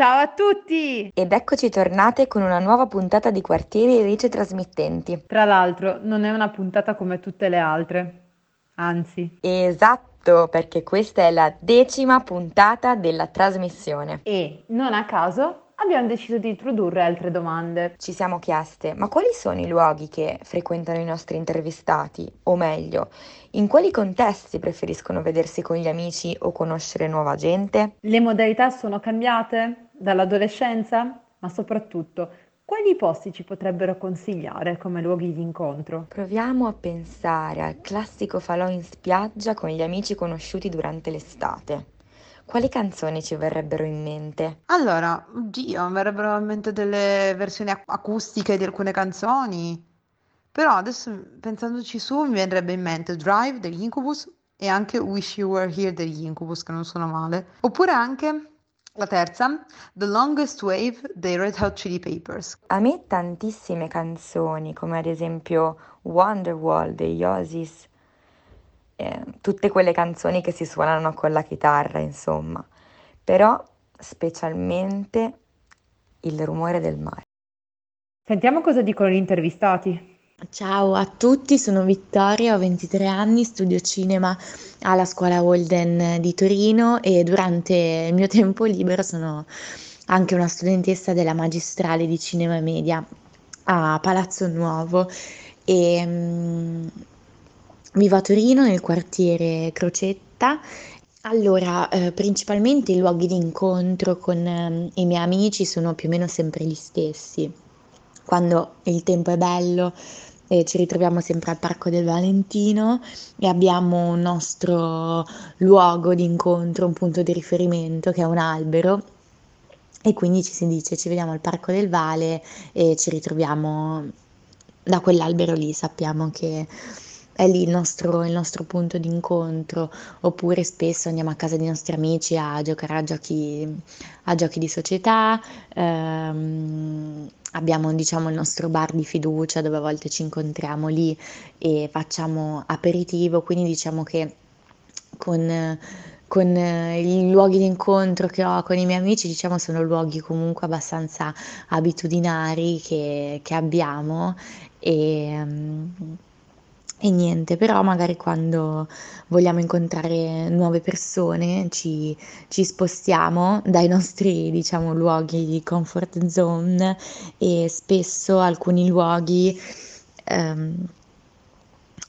Ciao a tutti! Ed eccoci tornate con una nuova puntata di Quartieri Rice Trasmittenti. Tra l'altro, non è una puntata come tutte le altre, anzi. Esatto, perché questa è la decima puntata della trasmissione. E, non a caso, abbiamo deciso di introdurre altre domande. Ci siamo chieste, ma quali sono i luoghi che frequentano i nostri intervistati? O meglio, in quali contesti preferiscono vedersi con gli amici o conoscere nuova gente? Le modalità sono cambiate dall'adolescenza? Ma soprattutto, quali posti ci potrebbero consigliare come luoghi di incontro? Proviamo a pensare al classico falò in spiaggia con gli amici conosciuti durante l'estate. Quali canzoni ci verrebbero in mente? Allora, oddio, mi verrebbero in mente delle versioni ac- acustiche di alcune canzoni. Però adesso pensandoci su mi verrebbe in mente Drive degli Incubus e anche Wish You Were Here degli Incubus, che non sono male. Oppure anche la terza, The Longest Wave dei Red Hot Chili Papers. A me tantissime canzoni, come ad esempio Wonderwall degli Oasis eh, tutte quelle canzoni che si suonano con la chitarra, insomma, però specialmente il rumore del mare. Sentiamo cosa dicono gli intervistati. Ciao a tutti, sono Vittoria, ho 23 anni, studio cinema alla scuola Walden di Torino e durante il mio tempo libero sono anche una studentessa della magistrale di cinema e media a Palazzo Nuovo e um, Vivo a Torino nel quartiere Crocetta. Allora, eh, principalmente i luoghi di incontro con eh, i miei amici sono più o meno sempre gli stessi. Quando il tempo è bello, eh, ci ritroviamo sempre al Parco del Valentino e abbiamo un nostro luogo di incontro, un punto di riferimento che è un albero. E quindi ci si dice ci vediamo al Parco del Vale e ci ritroviamo da quell'albero lì, sappiamo che è lì il nostro, il nostro punto di incontro, oppure spesso andiamo a casa dei nostri amici a giocare a giochi, a giochi di società, ehm, abbiamo diciamo il nostro bar di fiducia dove a volte ci incontriamo lì e facciamo aperitivo, quindi diciamo che con con i luoghi di incontro che ho con i miei amici, diciamo, sono luoghi comunque abbastanza abitudinari che, che abbiamo e, e niente, però magari quando vogliamo incontrare nuove persone ci, ci spostiamo dai nostri, diciamo, luoghi di comfort zone e spesso alcuni luoghi ehm,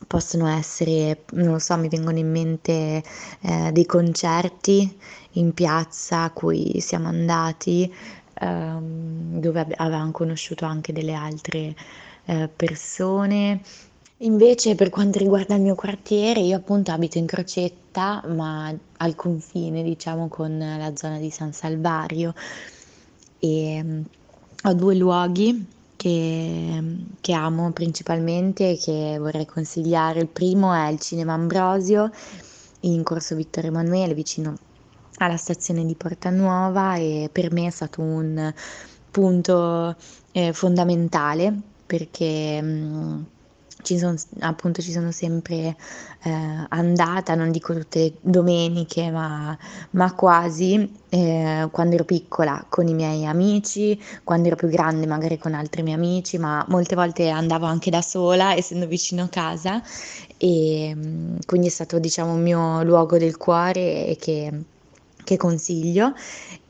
possono essere, non lo so, mi vengono in mente eh, dei concerti in piazza a cui siamo andati, ehm, dove avevamo conosciuto anche delle altre eh, persone Invece per quanto riguarda il mio quartiere, io appunto abito in Crocetta, ma al confine, diciamo, con la zona di San Salvario e mm, ho due luoghi che, che amo principalmente e che vorrei consigliare. Il primo è il Cinema Ambrosio in Corso Vittorio Emanuele, vicino alla stazione di Porta Nuova e per me è stato un punto eh, fondamentale perché mh, mm, ci sono, appunto ci sono sempre eh, andata, non dico tutte le domeniche, ma, ma quasi, eh, quando ero piccola con i miei amici, quando ero più grande magari con altri miei amici, ma molte volte andavo anche da sola, essendo vicino a casa, e mm, quindi è stato diciamo un mio luogo del cuore che, che consiglio.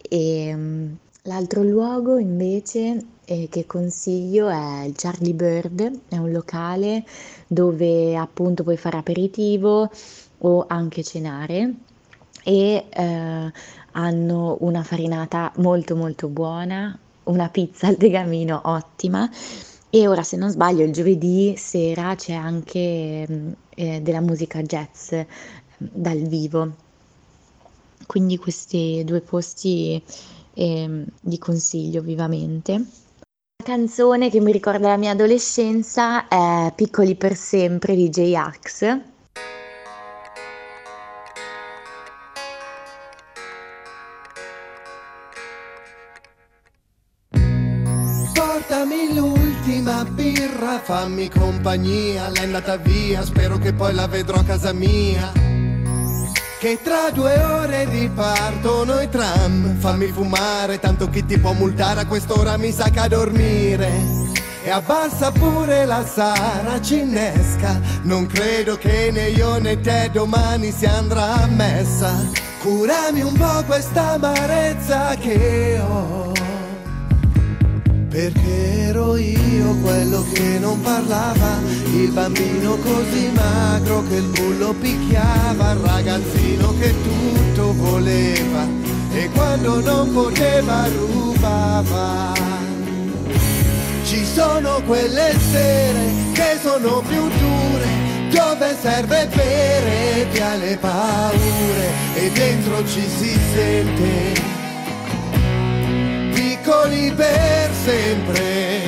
E, mm, l'altro luogo invece eh, che consiglio è il Charlie Bird, è un locale dove appunto puoi fare aperitivo o anche cenare e eh, hanno una farinata molto molto buona, una pizza al degamino ottima e ora se non sbaglio il giovedì sera c'è anche mm, eh, della musica jazz mm, dal vivo. Quindi questi due posti eh, li consiglio vivamente. La canzone che mi ricorda la mia adolescenza è Piccoli per sempre di J-Ax. Fammi compagnia, l'è andata via, spero che poi la vedrò a casa mia. Che tra due ore ripartono i tram Fammi fumare, tanto chi ti può multare a quest'ora mi sa che a dormire. E abbassa pure la sara cinesca. Non credo che né io né te domani si andrà a messa. Curami un po' questa amarezza che ho perché ero io quello che non parlava, il bambino così magro che il bullo picchiava, il ragazzino che tutto voleva e quando non poteva rubava. Ci sono quelle sere che sono più dure, dove serve bere via le paure e dentro ci si sente piccoli per sempre.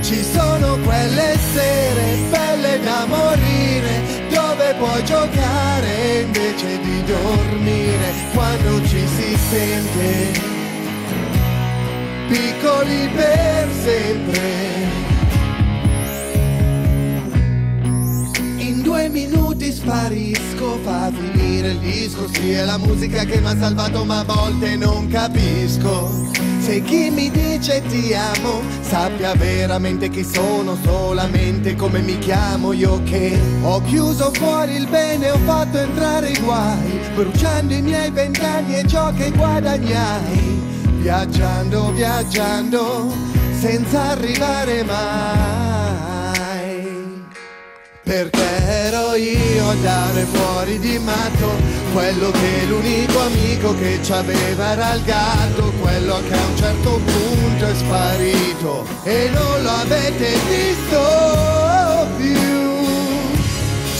Ci sono quelle sere belle da morire, dove puoi giocare invece di dormire, quando ci si sente. Piccoli per sempre. Due minuti sparisco, fa finire il disco, sì è la musica che mi ha salvato ma a volte non capisco. Se chi mi dice ti amo sappia veramente chi sono, solamente come mi chiamo io che ho chiuso fuori il bene, ho fatto entrare i guai, bruciando i miei vent'anni e ciò che guadagnai, viaggiando, viaggiando, senza arrivare mai. Perché ero io a dare fuori di matto Quello che l'unico amico che c'aveva era il gatto Quello che a un certo punto è sparito E non lo avete visto più.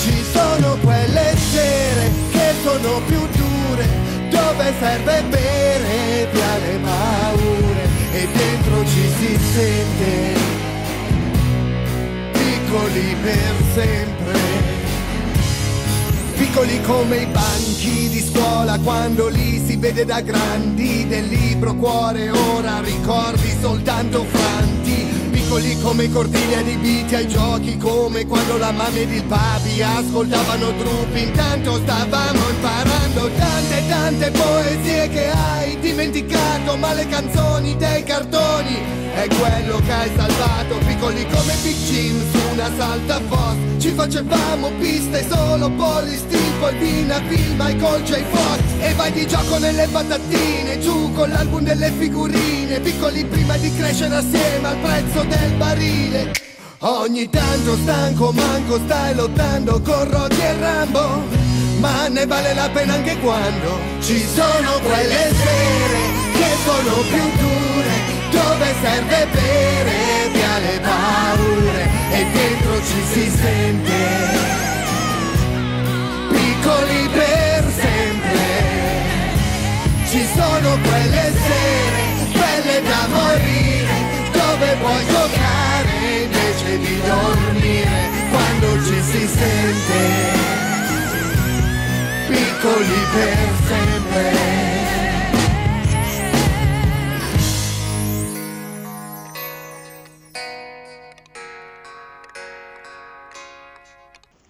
Ci sono quelle sere che sono più dure Dove serve bere via le paure E dentro ci si sente piccoli per sempre. Piccoli come i banchi di scuola quando li si vede da grandi, del libro cuore ora ricordi soltanto franti. Piccoli come i cortili adibiti ai giochi, come quando la mamma ed il papi ascoltavano truppi, intanto stavamo imparando tante tante poesie che hai dimenticato, ma le canzoni dei cartoni è quello che hai salvato Piccoli come Jim su una salta boss Ci facevamo piste solo polysteel Poi Vina, Phil, Michael J. Fox E vai di gioco nelle patatine Giù con l'album delle figurine Piccoli prima di crescere assieme al prezzo del barile. Ogni tanto stanco manco stai lottando con Rocky e Rambo. Ma ne vale la pena anche quando Ci sono quelle sere che sono più dure dove serve bere via le paure e dentro ci si sente. Piccoli per sempre. Ci sono quelle sere belle da morire dove puoi giocare invece di dormire quando ci si sente piccoli per sempre.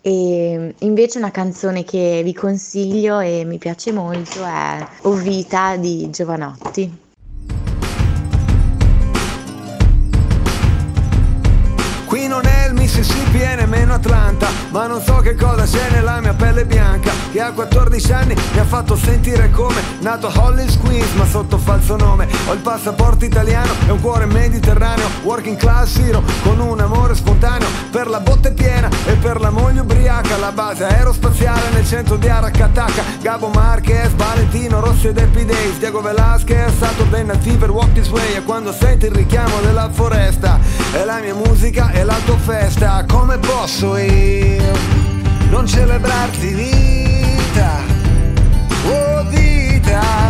E invece una canzone che vi consiglio e mi piace molto è O Vita di Giovanotti. E nemmeno Atlanta Ma non so che cosa c'è nella mia pelle bianca. Che a 14 anni mi ha fatto sentire come Nato a Hollis Queens ma sotto falso nome. Ho il passaporto italiano e un cuore mediterraneo Working class hero con un amore spontaneo Per la botte piena e per la moglie ubriaca. La base aerospaziale nel centro di Aracataca. Gabo Marquez, Valentino Rossi ed Happy Days. Diego Velasquez, Saturday Night Fever, Walk This Way. E quando senti il richiamo della foresta È la mia musica e la tua festa. Come posso io non celebrarti vita Oh vita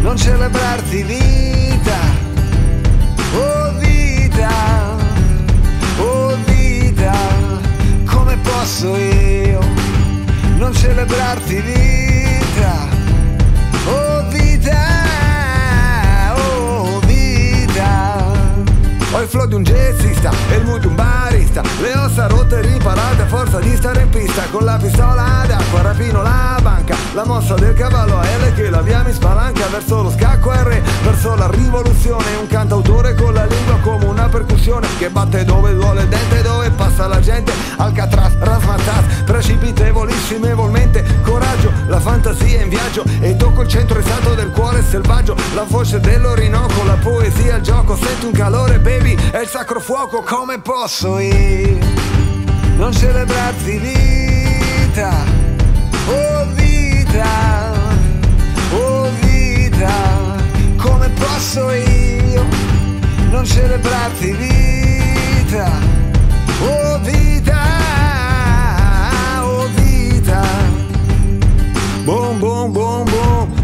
non celebrarti vita? Oh vita, oh vita, come posso io non celebrarti vita? Oh vita, oh vita. Ho il flow di un jazzista il mood di un barista Le ossa rotte forza di stare in pista Con la pistola d'acqua rapino la banca. La mossa del cavallo a L che la via mi spalanca Verso lo scacco R, verso la rivoluzione. Un cantautore con la lingua come una percussione Che batte dove duole il dente, dove passa la gente. Alcatraz, rasmatas, precipitevolissimevolmente Coraggio, la fantasia in viaggio. E tocco il centro esatto del cuore selvaggio. La voce dell'Orinoco, la poesia, il gioco. Senti un calore, baby, è il sacro fuoco. Come posso io non celebrarti vita? Oh vita, oh vita Come posso io non celebrarti vita? Oh vita, oh vita Boom, boom, boom, boom,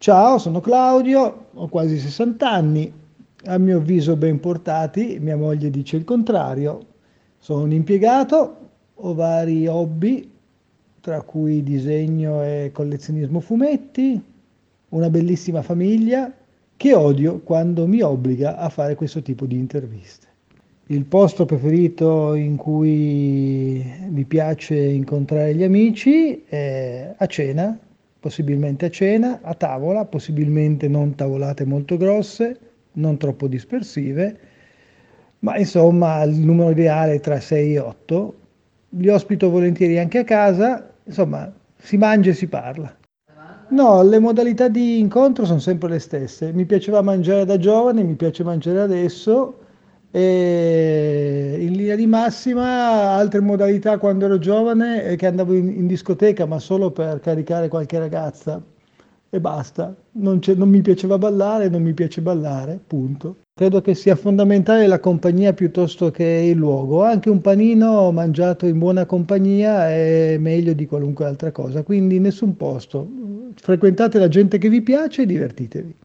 Ciao, sono Claudio, ho quasi 60 anni, a mio avviso ben portati, mia moglie dice il contrario. Sono un impiegato, ho vari hobby, tra cui disegno e collezionismo fumetti, una bellissima famiglia che odio quando mi obbliga a fare questo tipo di interviste. Il posto preferito in cui mi piace incontrare gli amici è a cena, possibilmente a cena, a tavola, possibilmente non tavolate molto grosse, non troppo dispersive, ma insomma il numero ideale è tra 6 e 8. Li ospito volentieri anche a casa, insomma si mangia e si parla. No, le modalità di incontro sono sempre le stesse. Mi piaceva mangiare da giovane, mi piace mangiare adesso e in linea di massima altre modalità quando ero giovane è che andavo in, in discoteca ma solo per caricare qualche ragazza e basta. Non, non, mi piaceva ballare, non mi piace ballare, punto. Credo che sia fondamentale la compagnia piuttosto che il luogo. Anche un panino mangiato in buona compagnia è meglio di qualunque altra cosa. Quindi nessun posto. Frequentate la gente che vi piace e divertitevi.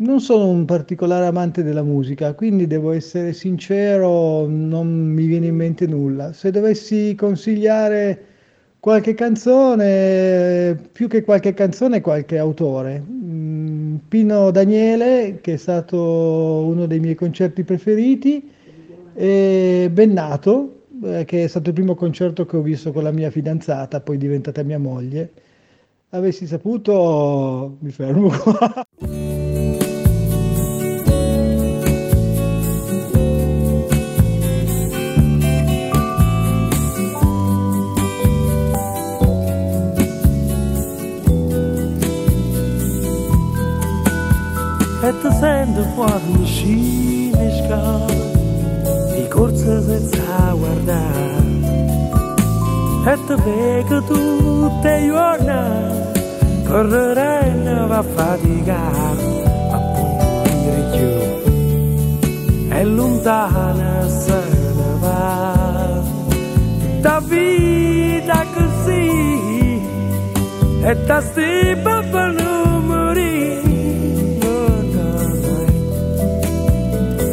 Non sono un particolare amante della musica, quindi devo essere sincero, non mi viene in mente nulla. Se dovessi consigliare qualche canzone, più che qualche canzone, qualche autore. Mm, Pino Daniele, che è stato uno dei miei concerti preferiti, e Bennato, eh, che è stato il primo concerto che ho visto con la mia fidanzata, poi diventata mia moglie. Avessi saputo, mi fermo qua. E ti sento quando uscì le scale di corsa senza guardare. E ti vedo tutte le giornate correre e ne va a faticare appunto dire giù. È lontana se ne va. Sta vita così e sta stipa per numeri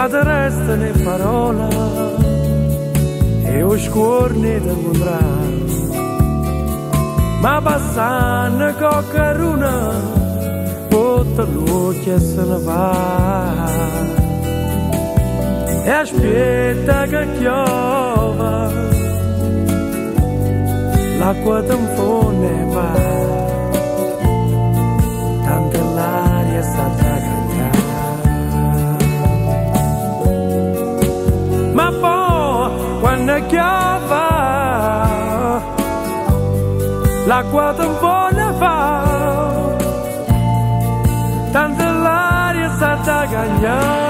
ma te resta le parole e o scorne da mondrà ma passando coccaruna tutta luce se ne va. E aspetta che piova l'acqua ne va piova l'acqua ne va tanto l'aria sta da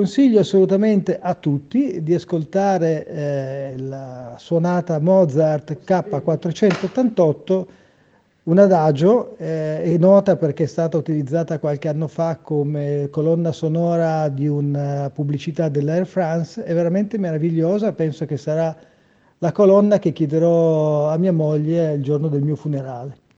Consiglio assolutamente a tutti di ascoltare eh, la suonata Mozart K488, un adagio, eh, è nota perché è stata utilizzata qualche anno fa come colonna sonora di una pubblicità dell'Air France, è veramente meravigliosa, penso che sarà la colonna che chiederò a mia moglie il giorno del mio funerale.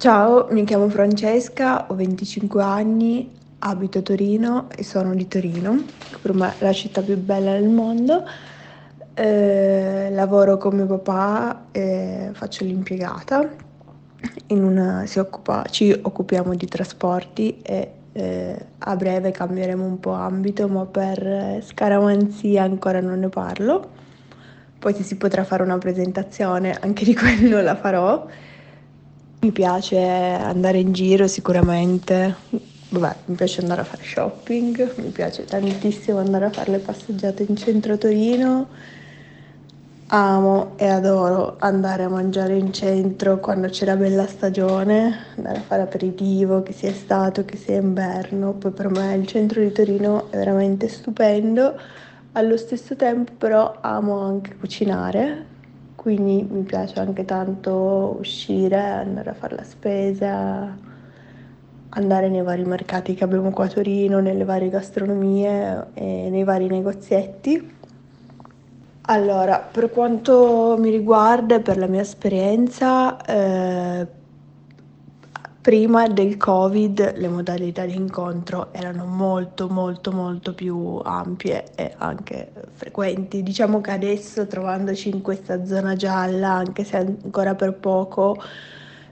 Ciao, mi chiamo Francesca, ho 25 anni, abito a Torino e sono di Torino, che per me è la città più bella del mondo. Eh, lavoro con mio papà, e faccio l'impiegata, una, occupa, ci occupiamo di trasporti e eh, a breve cambieremo un po' ambito, ma per scaramanzia ancora non ne parlo. Poi se si potrà fare una presentazione anche di quello la farò. Mi piace andare in giro sicuramente, vabbè, mi piace andare a fare shopping, mi piace tantissimo andare a fare le passeggiate in centro Torino. Amo e adoro andare a mangiare in centro quando c'è la bella stagione, andare a fare aperitivo, che sia estate, che sia inverno. Poi per me il centro di Torino è veramente stupendo. Allo stesso tempo però amo anche cucinare, quindi mi piace anche tanto uscire, andare a fare la spesa, andare nei vari mercati che abbiamo qua a Torino, nelle varie gastronomie e nei vari negozietti. Allora, per quanto mi riguarda e per la mia esperienza, eh, prima del Covid le modalità di incontro erano molto molto molto più ampie e anche frequenti. Diciamo che adesso trovandoci in questa zona gialla, anche se ancora per poco,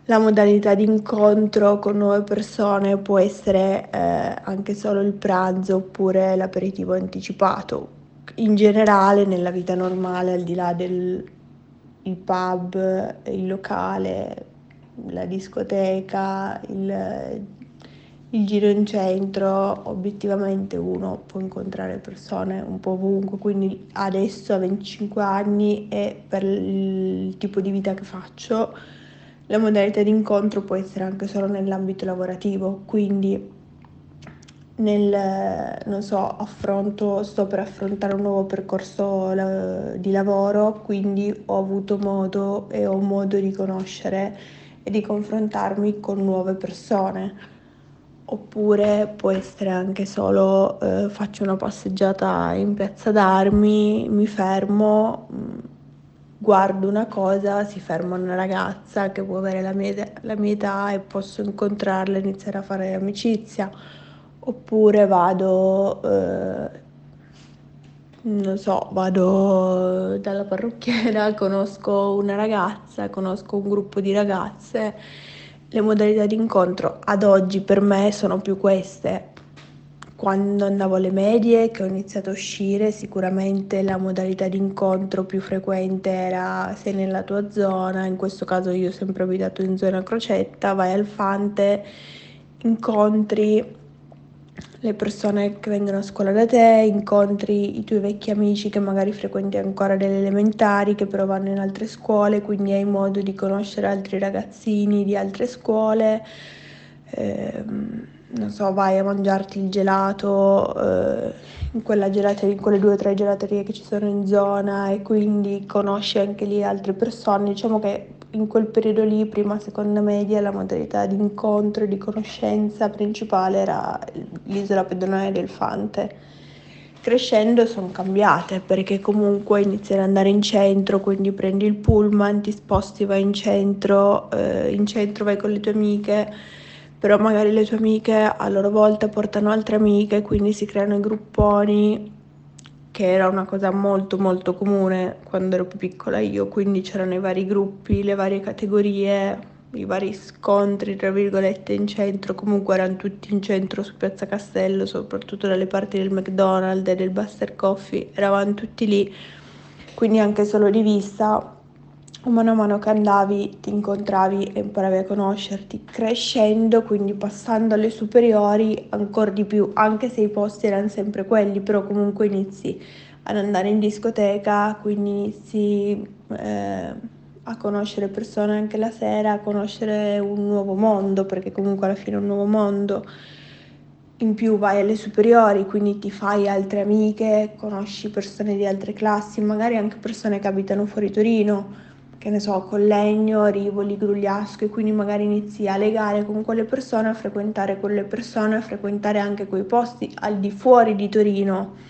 la modalità di incontro con nuove persone può essere eh, anche solo il pranzo oppure l'aperitivo anticipato. In generale nella vita normale, al di là del pub, il locale, la discoteca, il, il giro in centro, obiettivamente uno può incontrare persone un po' ovunque, quindi adesso a 25 anni e per il tipo di vita che faccio, la modalità di incontro può essere anche solo nell'ambito lavorativo, quindi nel, non so, affronto, sto per affrontare un nuovo percorso di lavoro, quindi ho avuto modo e ho modo di conoscere e di confrontarmi con nuove persone. Oppure può essere anche solo eh, faccio una passeggiata in piazza d'armi, mi fermo, mm, guardo una cosa, si ferma una ragazza che può avere la mia, la mia età e posso incontrarla e iniziare a fare amicizia. Oppure vado eh, non so, vado dalla parrucchiera, conosco una ragazza, conosco un gruppo di ragazze. Le modalità di incontro ad oggi per me sono più queste. Quando andavo alle medie, che ho iniziato a uscire, sicuramente la modalità di incontro più frequente era sei nella tua zona, in questo caso io ho sempre abitato in zona Crocetta, vai al Fante, incontri le persone che vengono a scuola da te, incontri i tuoi vecchi amici che magari frequenti ancora delle elementari, che però vanno in altre scuole, quindi hai modo di conoscere altri ragazzini di altre scuole. Eh, non so, vai a mangiarti il gelato eh, in, gelateria, in quelle due o tre gelaterie che ci sono in zona e quindi conosci anche lì altre persone. Diciamo che in quel periodo lì, prima seconda media, la modalità di incontro e di conoscenza principale era l'isola pedonale del Fante. Crescendo sono cambiate perché comunque inizi ad andare in centro, quindi prendi il pullman, ti sposti, vai in centro, eh, in centro vai con le tue amiche, però magari le tue amiche a loro volta portano altre amiche, quindi si creano i grupponi che era una cosa molto molto comune quando ero più piccola. Io, quindi c'erano i vari gruppi, le varie categorie, i vari scontri, tra virgolette, in centro, comunque erano tutti in centro su Piazza Castello, soprattutto dalle parti del McDonald's e del Buster Coffee, eravamo tutti lì, quindi anche solo di vista mano a mano che andavi ti incontravi e imparavi a conoscerti, crescendo, quindi passando alle superiori ancora di più, anche se i posti erano sempre quelli, però comunque inizi ad andare in discoteca, quindi inizi eh, a conoscere persone anche la sera, a conoscere un nuovo mondo, perché comunque alla fine è un nuovo mondo. In più vai alle superiori, quindi ti fai altre amiche, conosci persone di altre classi, magari anche persone che abitano fuori Torino che ne so, Collegno, Rivoli, Grugliasco e quindi magari inizi a legare con quelle persone, a frequentare quelle persone, a frequentare anche quei posti al di fuori di Torino.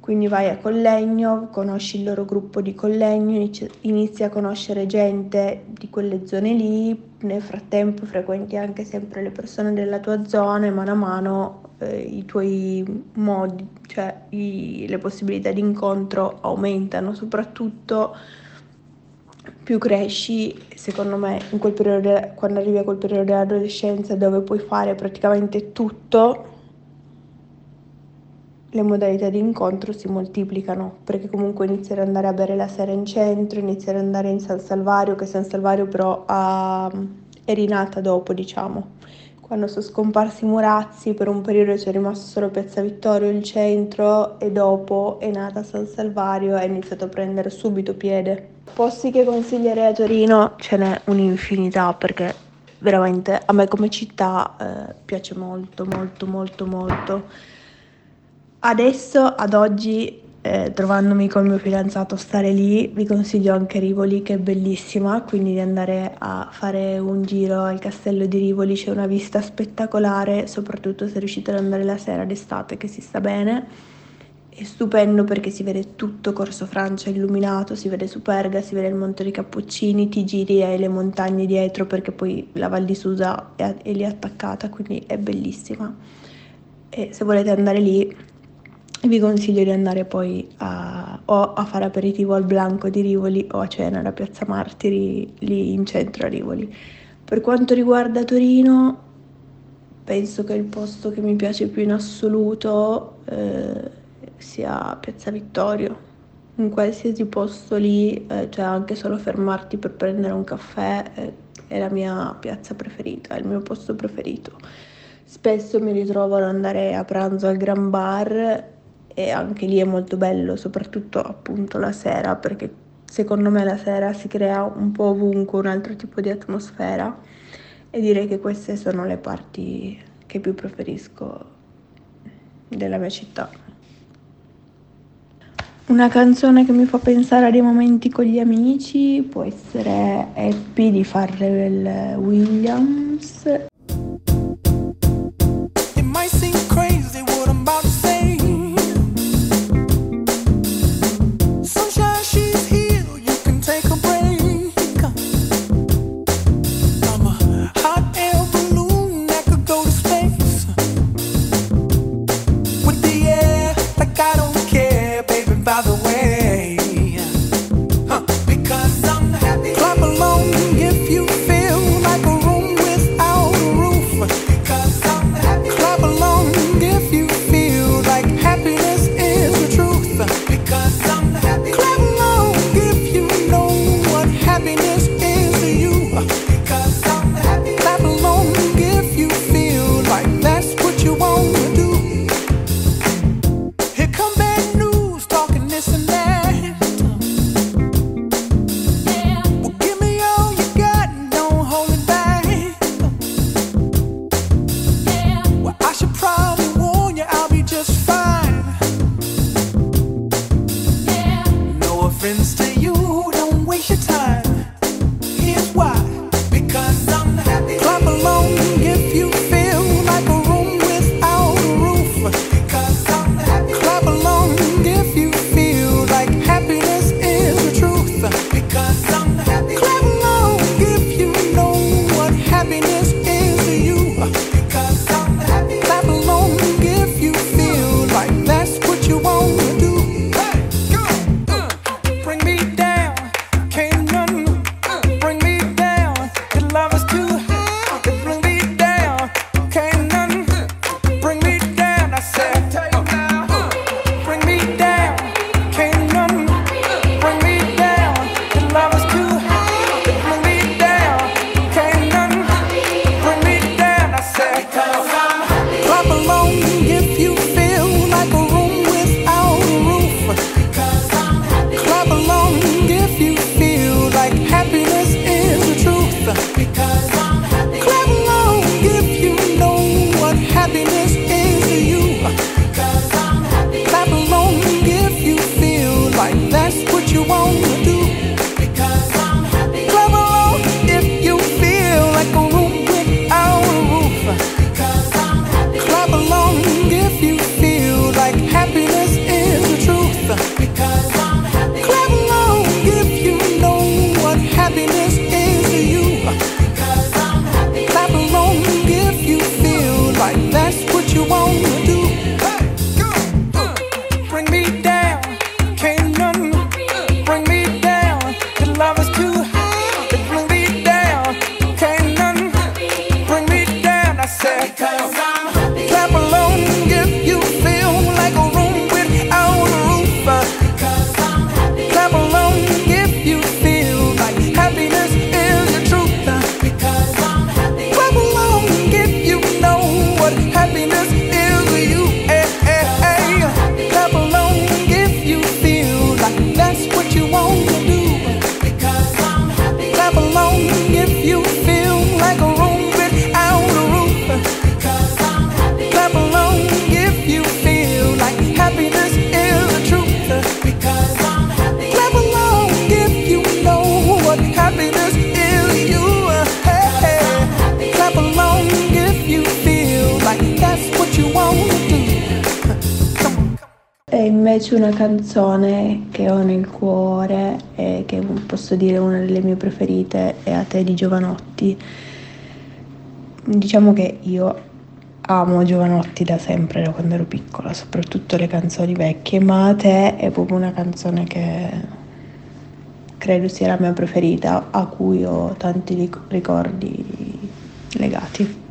Quindi vai a Collegno, conosci il loro gruppo di Collegno, inizi a conoscere gente di quelle zone lì, nel frattempo frequenti anche sempre le persone della tua zona e mano a mano eh, i tuoi modi, cioè i, le possibilità di incontro aumentano, soprattutto più cresci, secondo me, in periodo, quando arrivi a quel periodo dell'adolescenza dove puoi fare praticamente tutto, le modalità di incontro si moltiplicano, perché comunque iniziare ad andare a bere la sera in centro, iniziare ad andare in San Salvario, che San Salvario però ha, è rinata dopo, diciamo. Quando sono scomparsi i Murazzi, per un periodo c'è rimasto solo Piazza Vittorio, il centro, e dopo è nata San Salvario e ha iniziato a prendere subito piede. Posti che consiglierei a Torino ce n'è un'infinità perché veramente a me come città eh, piace molto, molto, molto, molto. Adesso, ad oggi, eh, trovandomi col mio fidanzato a stare lì, vi consiglio anche Rivoli che è bellissima, quindi di andare a fare un giro al castello di Rivoli, c'è una vista spettacolare, soprattutto se riuscite ad andare la sera d'estate che si sta bene è stupendo perché si vede tutto Corso Francia illuminato, si vede Superga, si vede il Monte dei Cappuccini, ti giri e le montagne dietro perché poi la Val di Susa è, è lì attaccata, quindi è bellissima. E se volete andare lì vi consiglio di andare poi a, o a fare aperitivo al Blanco di Rivoli o a cena alla Piazza Martiri lì in centro a Rivoli. Per quanto riguarda Torino, penso che il posto che mi piace più in assoluto eh, sia Piazza Vittorio. In qualsiasi posto lì, eh, cioè anche solo fermarti per prendere un caffè, eh, è la mia piazza preferita, è il mio posto preferito. Spesso mi ritrovo ad andare a pranzo al Gran Bar e anche lì è molto bello, soprattutto appunto la sera, perché secondo me la sera si crea un po' ovunque un altro tipo di atmosfera e direi che queste sono le parti che più preferisco della mia città. Una canzone che mi fa pensare a dei momenti con gli amici può essere Happy di Pharrell Williams happens to you. Una canzone che ho nel cuore e che posso dire una delle mie preferite è A te di Giovanotti. Diciamo che io amo Giovanotti da sempre, da quando ero piccola, soprattutto le canzoni vecchie, ma A te è proprio una canzone che credo sia la mia preferita, a cui ho tanti ricordi legati.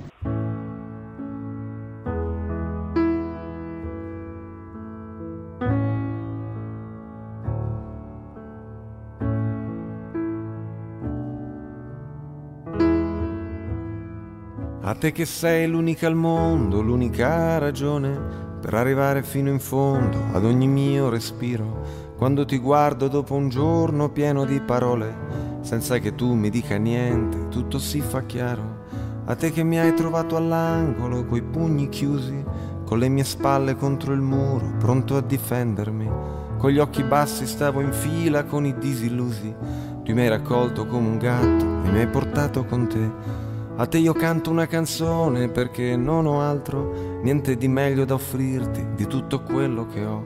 Te che sei l'unica al mondo, l'unica ragione per arrivare fino in fondo ad ogni mio respiro. Quando ti guardo dopo un giorno pieno di parole, senza che tu mi dica niente, tutto si fa chiaro. A te che mi hai trovato all'angolo, coi pugni chiusi, con le mie spalle contro il muro, pronto a difendermi. Con gli occhi bassi stavo in fila con i disillusi. Tu mi hai raccolto come un gatto e mi hai portato con te. A te io canto una canzone perché non ho altro, niente di meglio da offrirti di tutto quello che ho.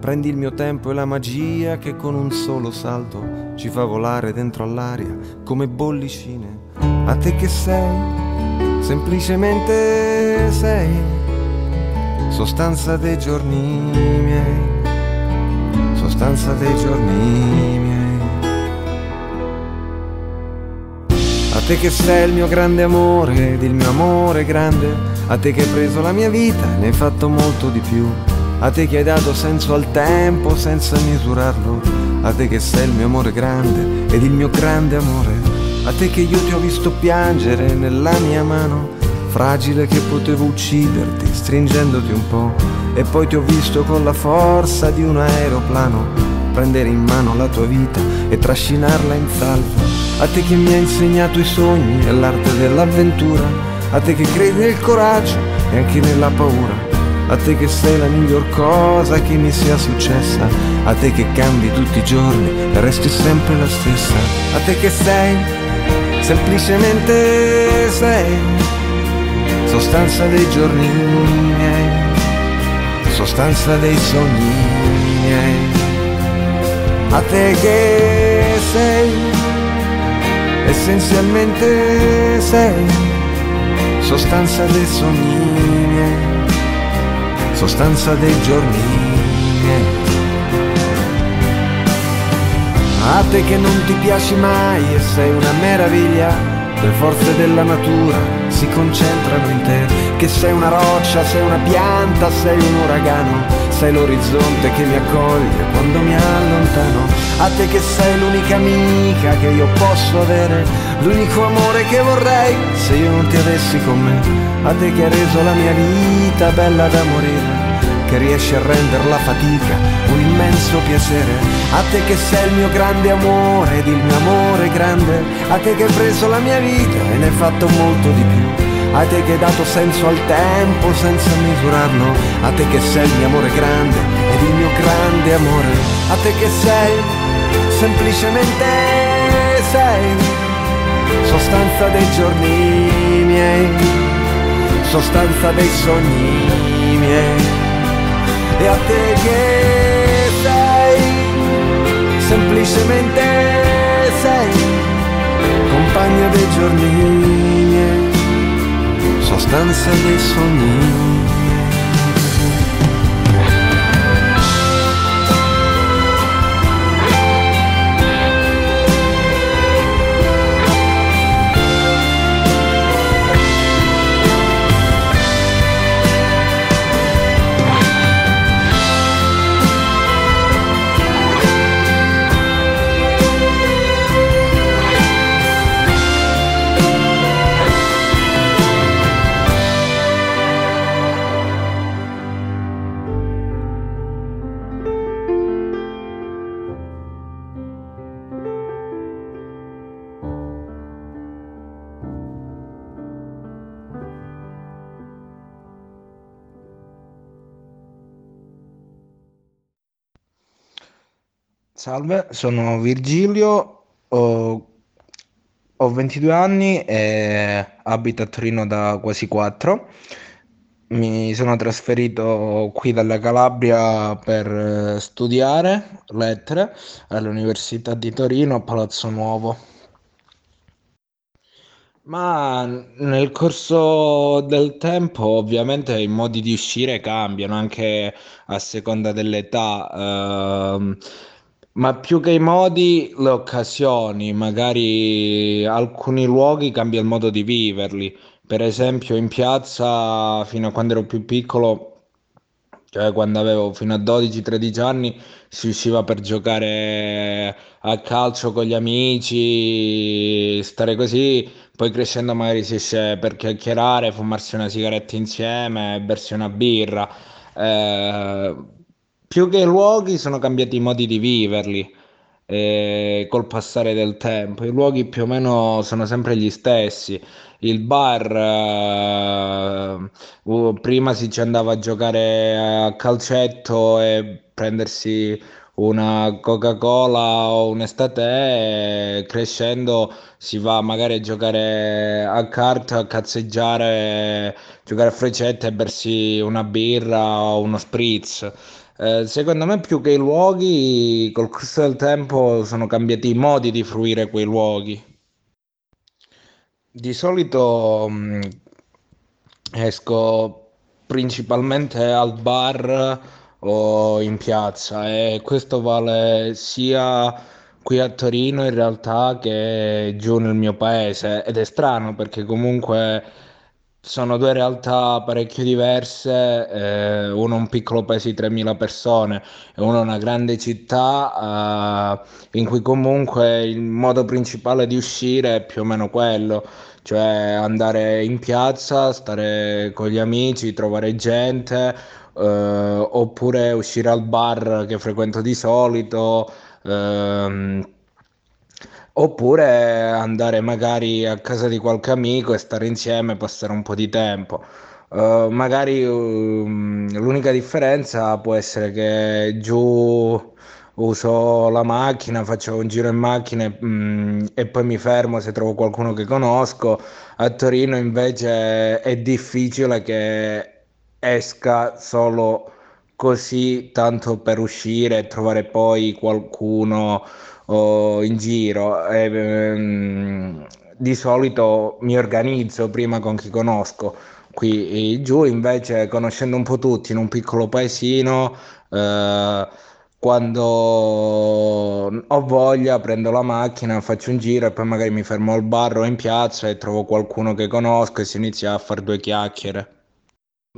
Prendi il mio tempo e la magia che con un solo salto ci fa volare dentro all'aria come bollicine. A te che sei, semplicemente sei, sostanza dei giorni miei, sostanza dei giorni miei. Te che sei il mio grande amore ed il mio amore grande, a te che hai preso la mia vita e ne hai fatto molto di più, a te che hai dato senso al tempo senza misurarlo, a te che sei il mio amore grande ed il mio grande amore, a te che io ti ho visto piangere nella mia mano, fragile che potevo ucciderti stringendoti un po', e poi ti ho visto con la forza di un aeroplano prendere in mano la tua vita e trascinarla in salvo a te che mi hai insegnato i sogni e l'arte dell'avventura, a te che credi nel coraggio e anche nella paura, a te che sei la miglior cosa che mi sia successa, a te che cambi tutti i giorni e resti sempre la stessa, a te che sei, semplicemente sei, sostanza dei giorni miei, sostanza dei sogni miei, a te che sei essenzialmente sei sostanza dei sogni miei, sostanza dei giorni miei. A te che non ti piaci mai e sei una meraviglia, le forze della natura si concentrano in te, che sei una roccia, sei una pianta, sei un uragano sei l'orizzonte che mi accoglie quando mi allontano. A te che sei l'unica amica che io posso avere, l'unico amore che vorrei se io non ti avessi con me. A te che hai reso la mia vita bella da morire che riesci a rendere la fatica un immenso piacere. A te che sei il mio grande amore ed il mio amore grande, a te che hai preso la mia vita e ne hai fatto molto di più a te che hai dato senso al tempo senza misurarlo, a te che sei il mio amore grande ed il mio grande amore, a te che sei, semplicemente sei, sostanza dei giorni miei, sostanza dei sogni miei, e a te che sei, semplicemente sei, compagna dei giorni miei sostanza dei sogni. Salve, sono Virgilio, ho, ho 22 anni e abito a Torino da quasi 4. Mi sono trasferito qui dalla Calabria per eh, studiare lettere all'Università di Torino a Palazzo Nuovo. Ma nel corso del tempo ovviamente i modi di uscire cambiano anche a seconda dell'età, ehm, ma più che i modi, le occasioni, magari alcuni luoghi cambia il modo di viverli. Per esempio in piazza, fino a quando ero più piccolo, cioè quando avevo fino a 12-13 anni, si usciva per giocare a calcio con gli amici, stare così, poi crescendo magari si esce per chiacchierare, fumarsi una sigaretta insieme, bersi una birra. Eh, più che i luoghi sono cambiati i modi di viverli eh, col passare del tempo. I luoghi più o meno sono sempre gli stessi. Il bar, eh, prima si ci andava a giocare a calcetto e prendersi una Coca-Cola o un'estate, e crescendo si va magari a giocare a carta, a cazzeggiare, giocare a freccette e bersi una birra o uno spritz. Eh, secondo me più che i luoghi, col corso del tempo sono cambiati i modi di fruire quei luoghi. Di solito mh, esco principalmente al bar o in piazza e questo vale sia qui a Torino in realtà che giù nel mio paese ed è strano perché comunque sono due realtà parecchio diverse, eh, uno un piccolo paese di 3.000 persone e uno una grande città eh, in cui comunque il modo principale di uscire è più o meno quello, cioè andare in piazza, stare con gli amici, trovare gente, eh, oppure uscire al bar che frequento di solito. Ehm, Oppure andare magari a casa di qualche amico e stare insieme, passare un po' di tempo. Uh, magari um, l'unica differenza può essere che giù uso la macchina, faccio un giro in macchina um, e poi mi fermo se trovo qualcuno che conosco. A Torino invece è difficile che esca solo così tanto per uscire e trovare poi qualcuno in giro. E, ehm, di solito mi organizzo prima con chi conosco. Qui giù invece, conoscendo un po' tutti in un piccolo paesino, eh, quando ho voglia prendo la macchina, faccio un giro e poi magari mi fermo al bar o in piazza e trovo qualcuno che conosco e si inizia a fare due chiacchiere.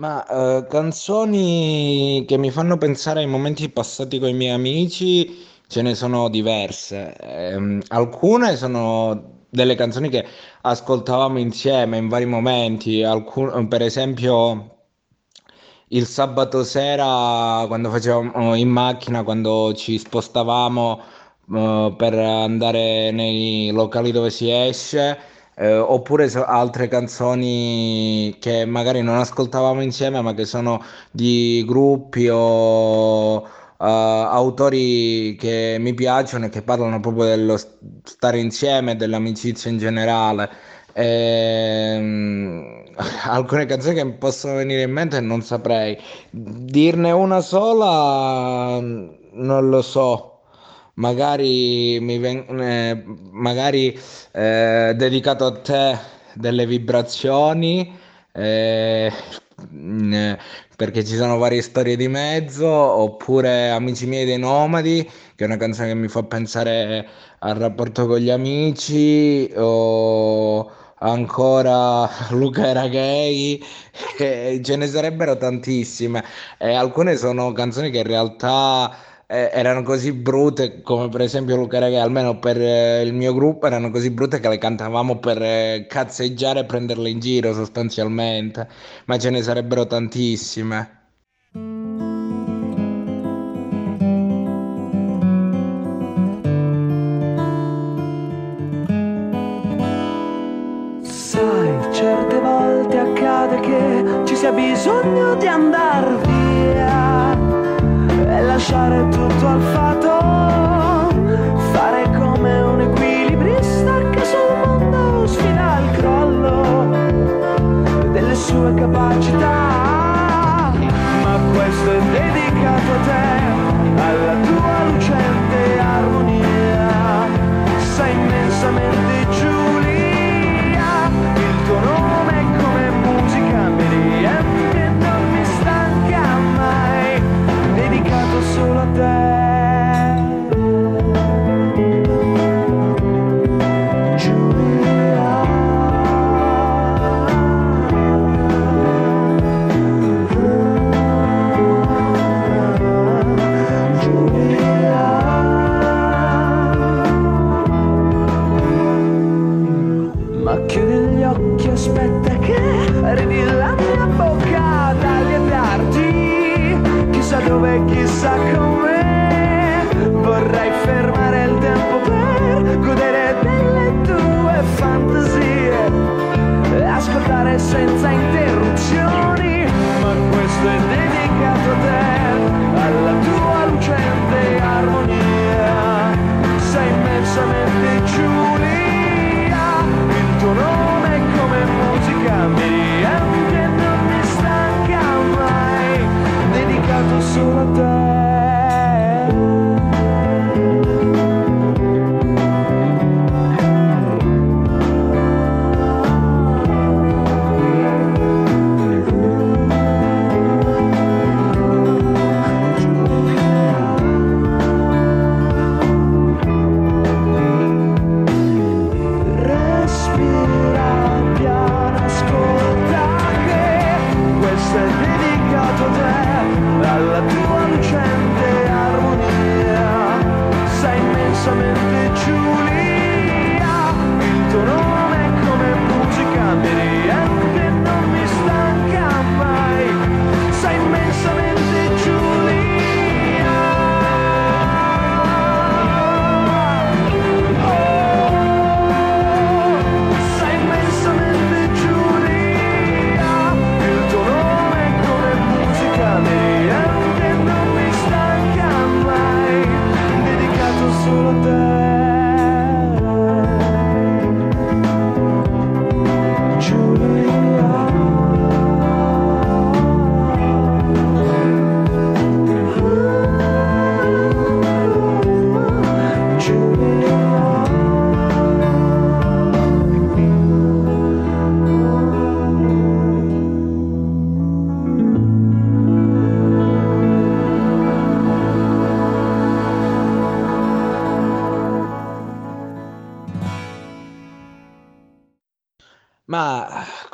Ma eh, canzoni che mi fanno pensare ai momenti passati con i miei amici Ce ne sono diverse. Ehm, alcune sono delle canzoni che ascoltavamo insieme in vari momenti. Alcun- per esempio, il sabato sera, quando facevamo in macchina, quando ci spostavamo eh, per andare nei locali dove si esce. Eh, oppure altre canzoni che magari non ascoltavamo insieme, ma che sono di gruppi o uh, autori che mi piacciono e che parlano proprio dello stare insieme, dell'amicizia in generale. E, um, alcune canzoni che mi possono venire in mente non saprei dirne una sola non lo so magari mi ven- eh, magari eh, dedicato a te delle vibrazioni eh, perché ci sono varie storie di mezzo, oppure Amici miei dei nomadi, che è una canzone che mi fa pensare al rapporto con gli amici, o ancora Luca era gay, ce ne sarebbero tantissime. E alcune sono canzoni che in realtà eh, erano così brutte, come per esempio Luca Reggae, almeno per eh, il mio gruppo, erano così brutte che le cantavamo per eh, cazzeggiare e prenderle in giro sostanzialmente, ma ce ne sarebbero tantissime. Sai, certe volte accade che ci sia bisogno di andar via e lasciare tutto al fatto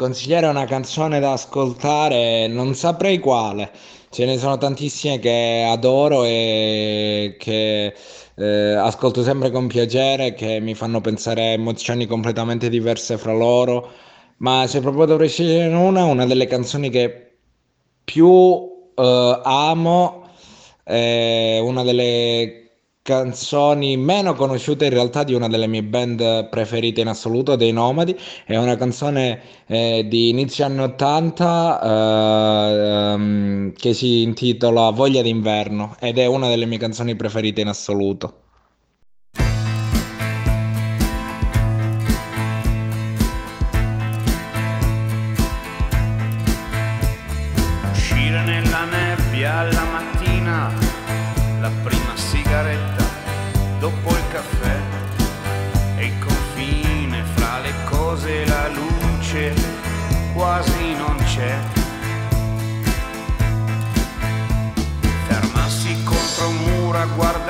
consigliare una canzone da ascoltare non saprei quale. Ce ne sono tantissime che adoro e che eh, ascolto sempre con piacere, che mi fanno pensare a emozioni completamente diverse fra loro. Ma se proprio dovrei scegliere una, una delle canzoni che più eh, amo, è una delle canzoni meno conosciute in realtà di una delle mie band preferite in assoluto, dei Nomadi, è una canzone eh, di inizio anni 80 eh, ehm, che si intitola Voglia d'inverno ed è una delle mie canzoni preferite in assoluto.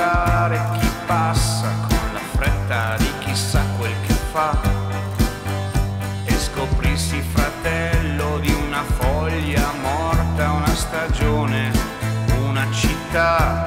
guardare chi passa con la fretta di chissà quel che fa e scoprirsi fratello di una foglia morta, una stagione, una città.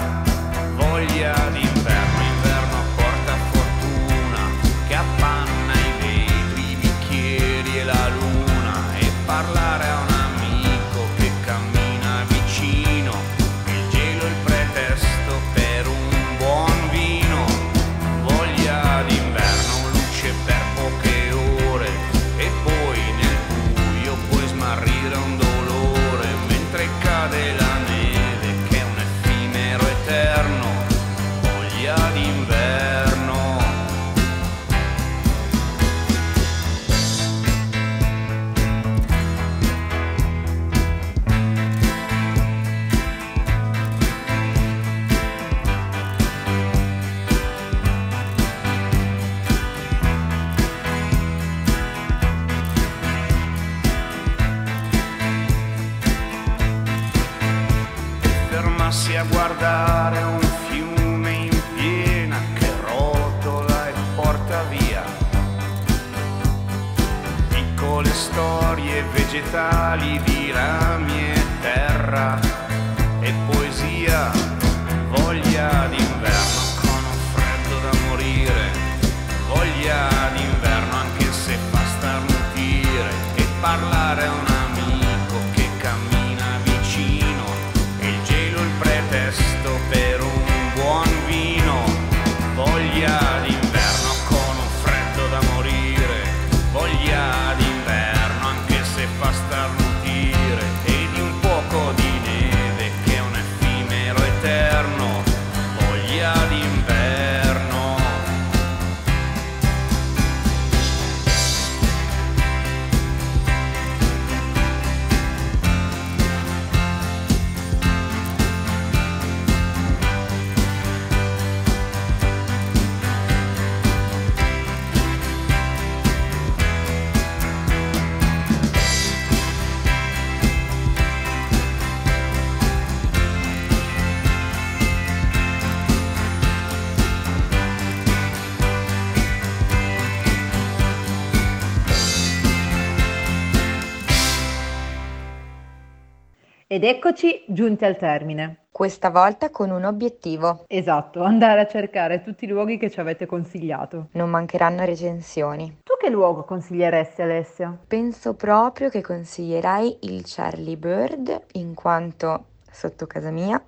Ed eccoci giunti al termine. Questa volta con un obiettivo. Esatto, andare a cercare tutti i luoghi che ci avete consigliato. Non mancheranno recensioni. Tu che luogo consiglieresti, Alessia? Penso proprio che consiglierai il Charlie Bird in quanto sotto casa mia,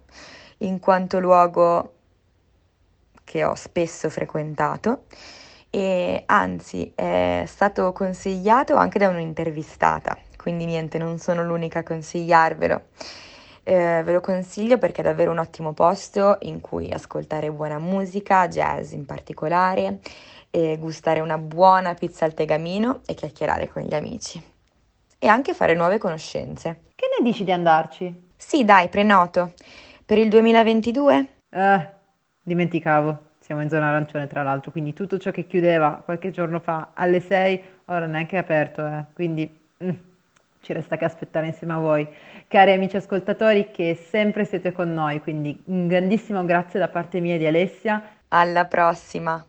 in quanto luogo che ho spesso frequentato e anzi è stato consigliato anche da un'intervistata, quindi niente, non sono l'unica a consigliarvelo. Eh, ve lo consiglio perché è davvero un ottimo posto in cui ascoltare buona musica, jazz in particolare, gustare una buona pizza al tegamino e chiacchierare con gli amici. E anche fare nuove conoscenze. Che ne dici di andarci? Sì, dai, prenoto. Per il 2022? Eh, dimenticavo. Siamo in zona arancione, tra l'altro, quindi tutto ciò che chiudeva qualche giorno fa alle 6, ora neanche è aperto, eh. Quindi mm, ci resta che aspettare insieme a voi. Cari amici ascoltatori, che sempre siete con noi, quindi un grandissimo grazie da parte mia e di Alessia. Alla prossima!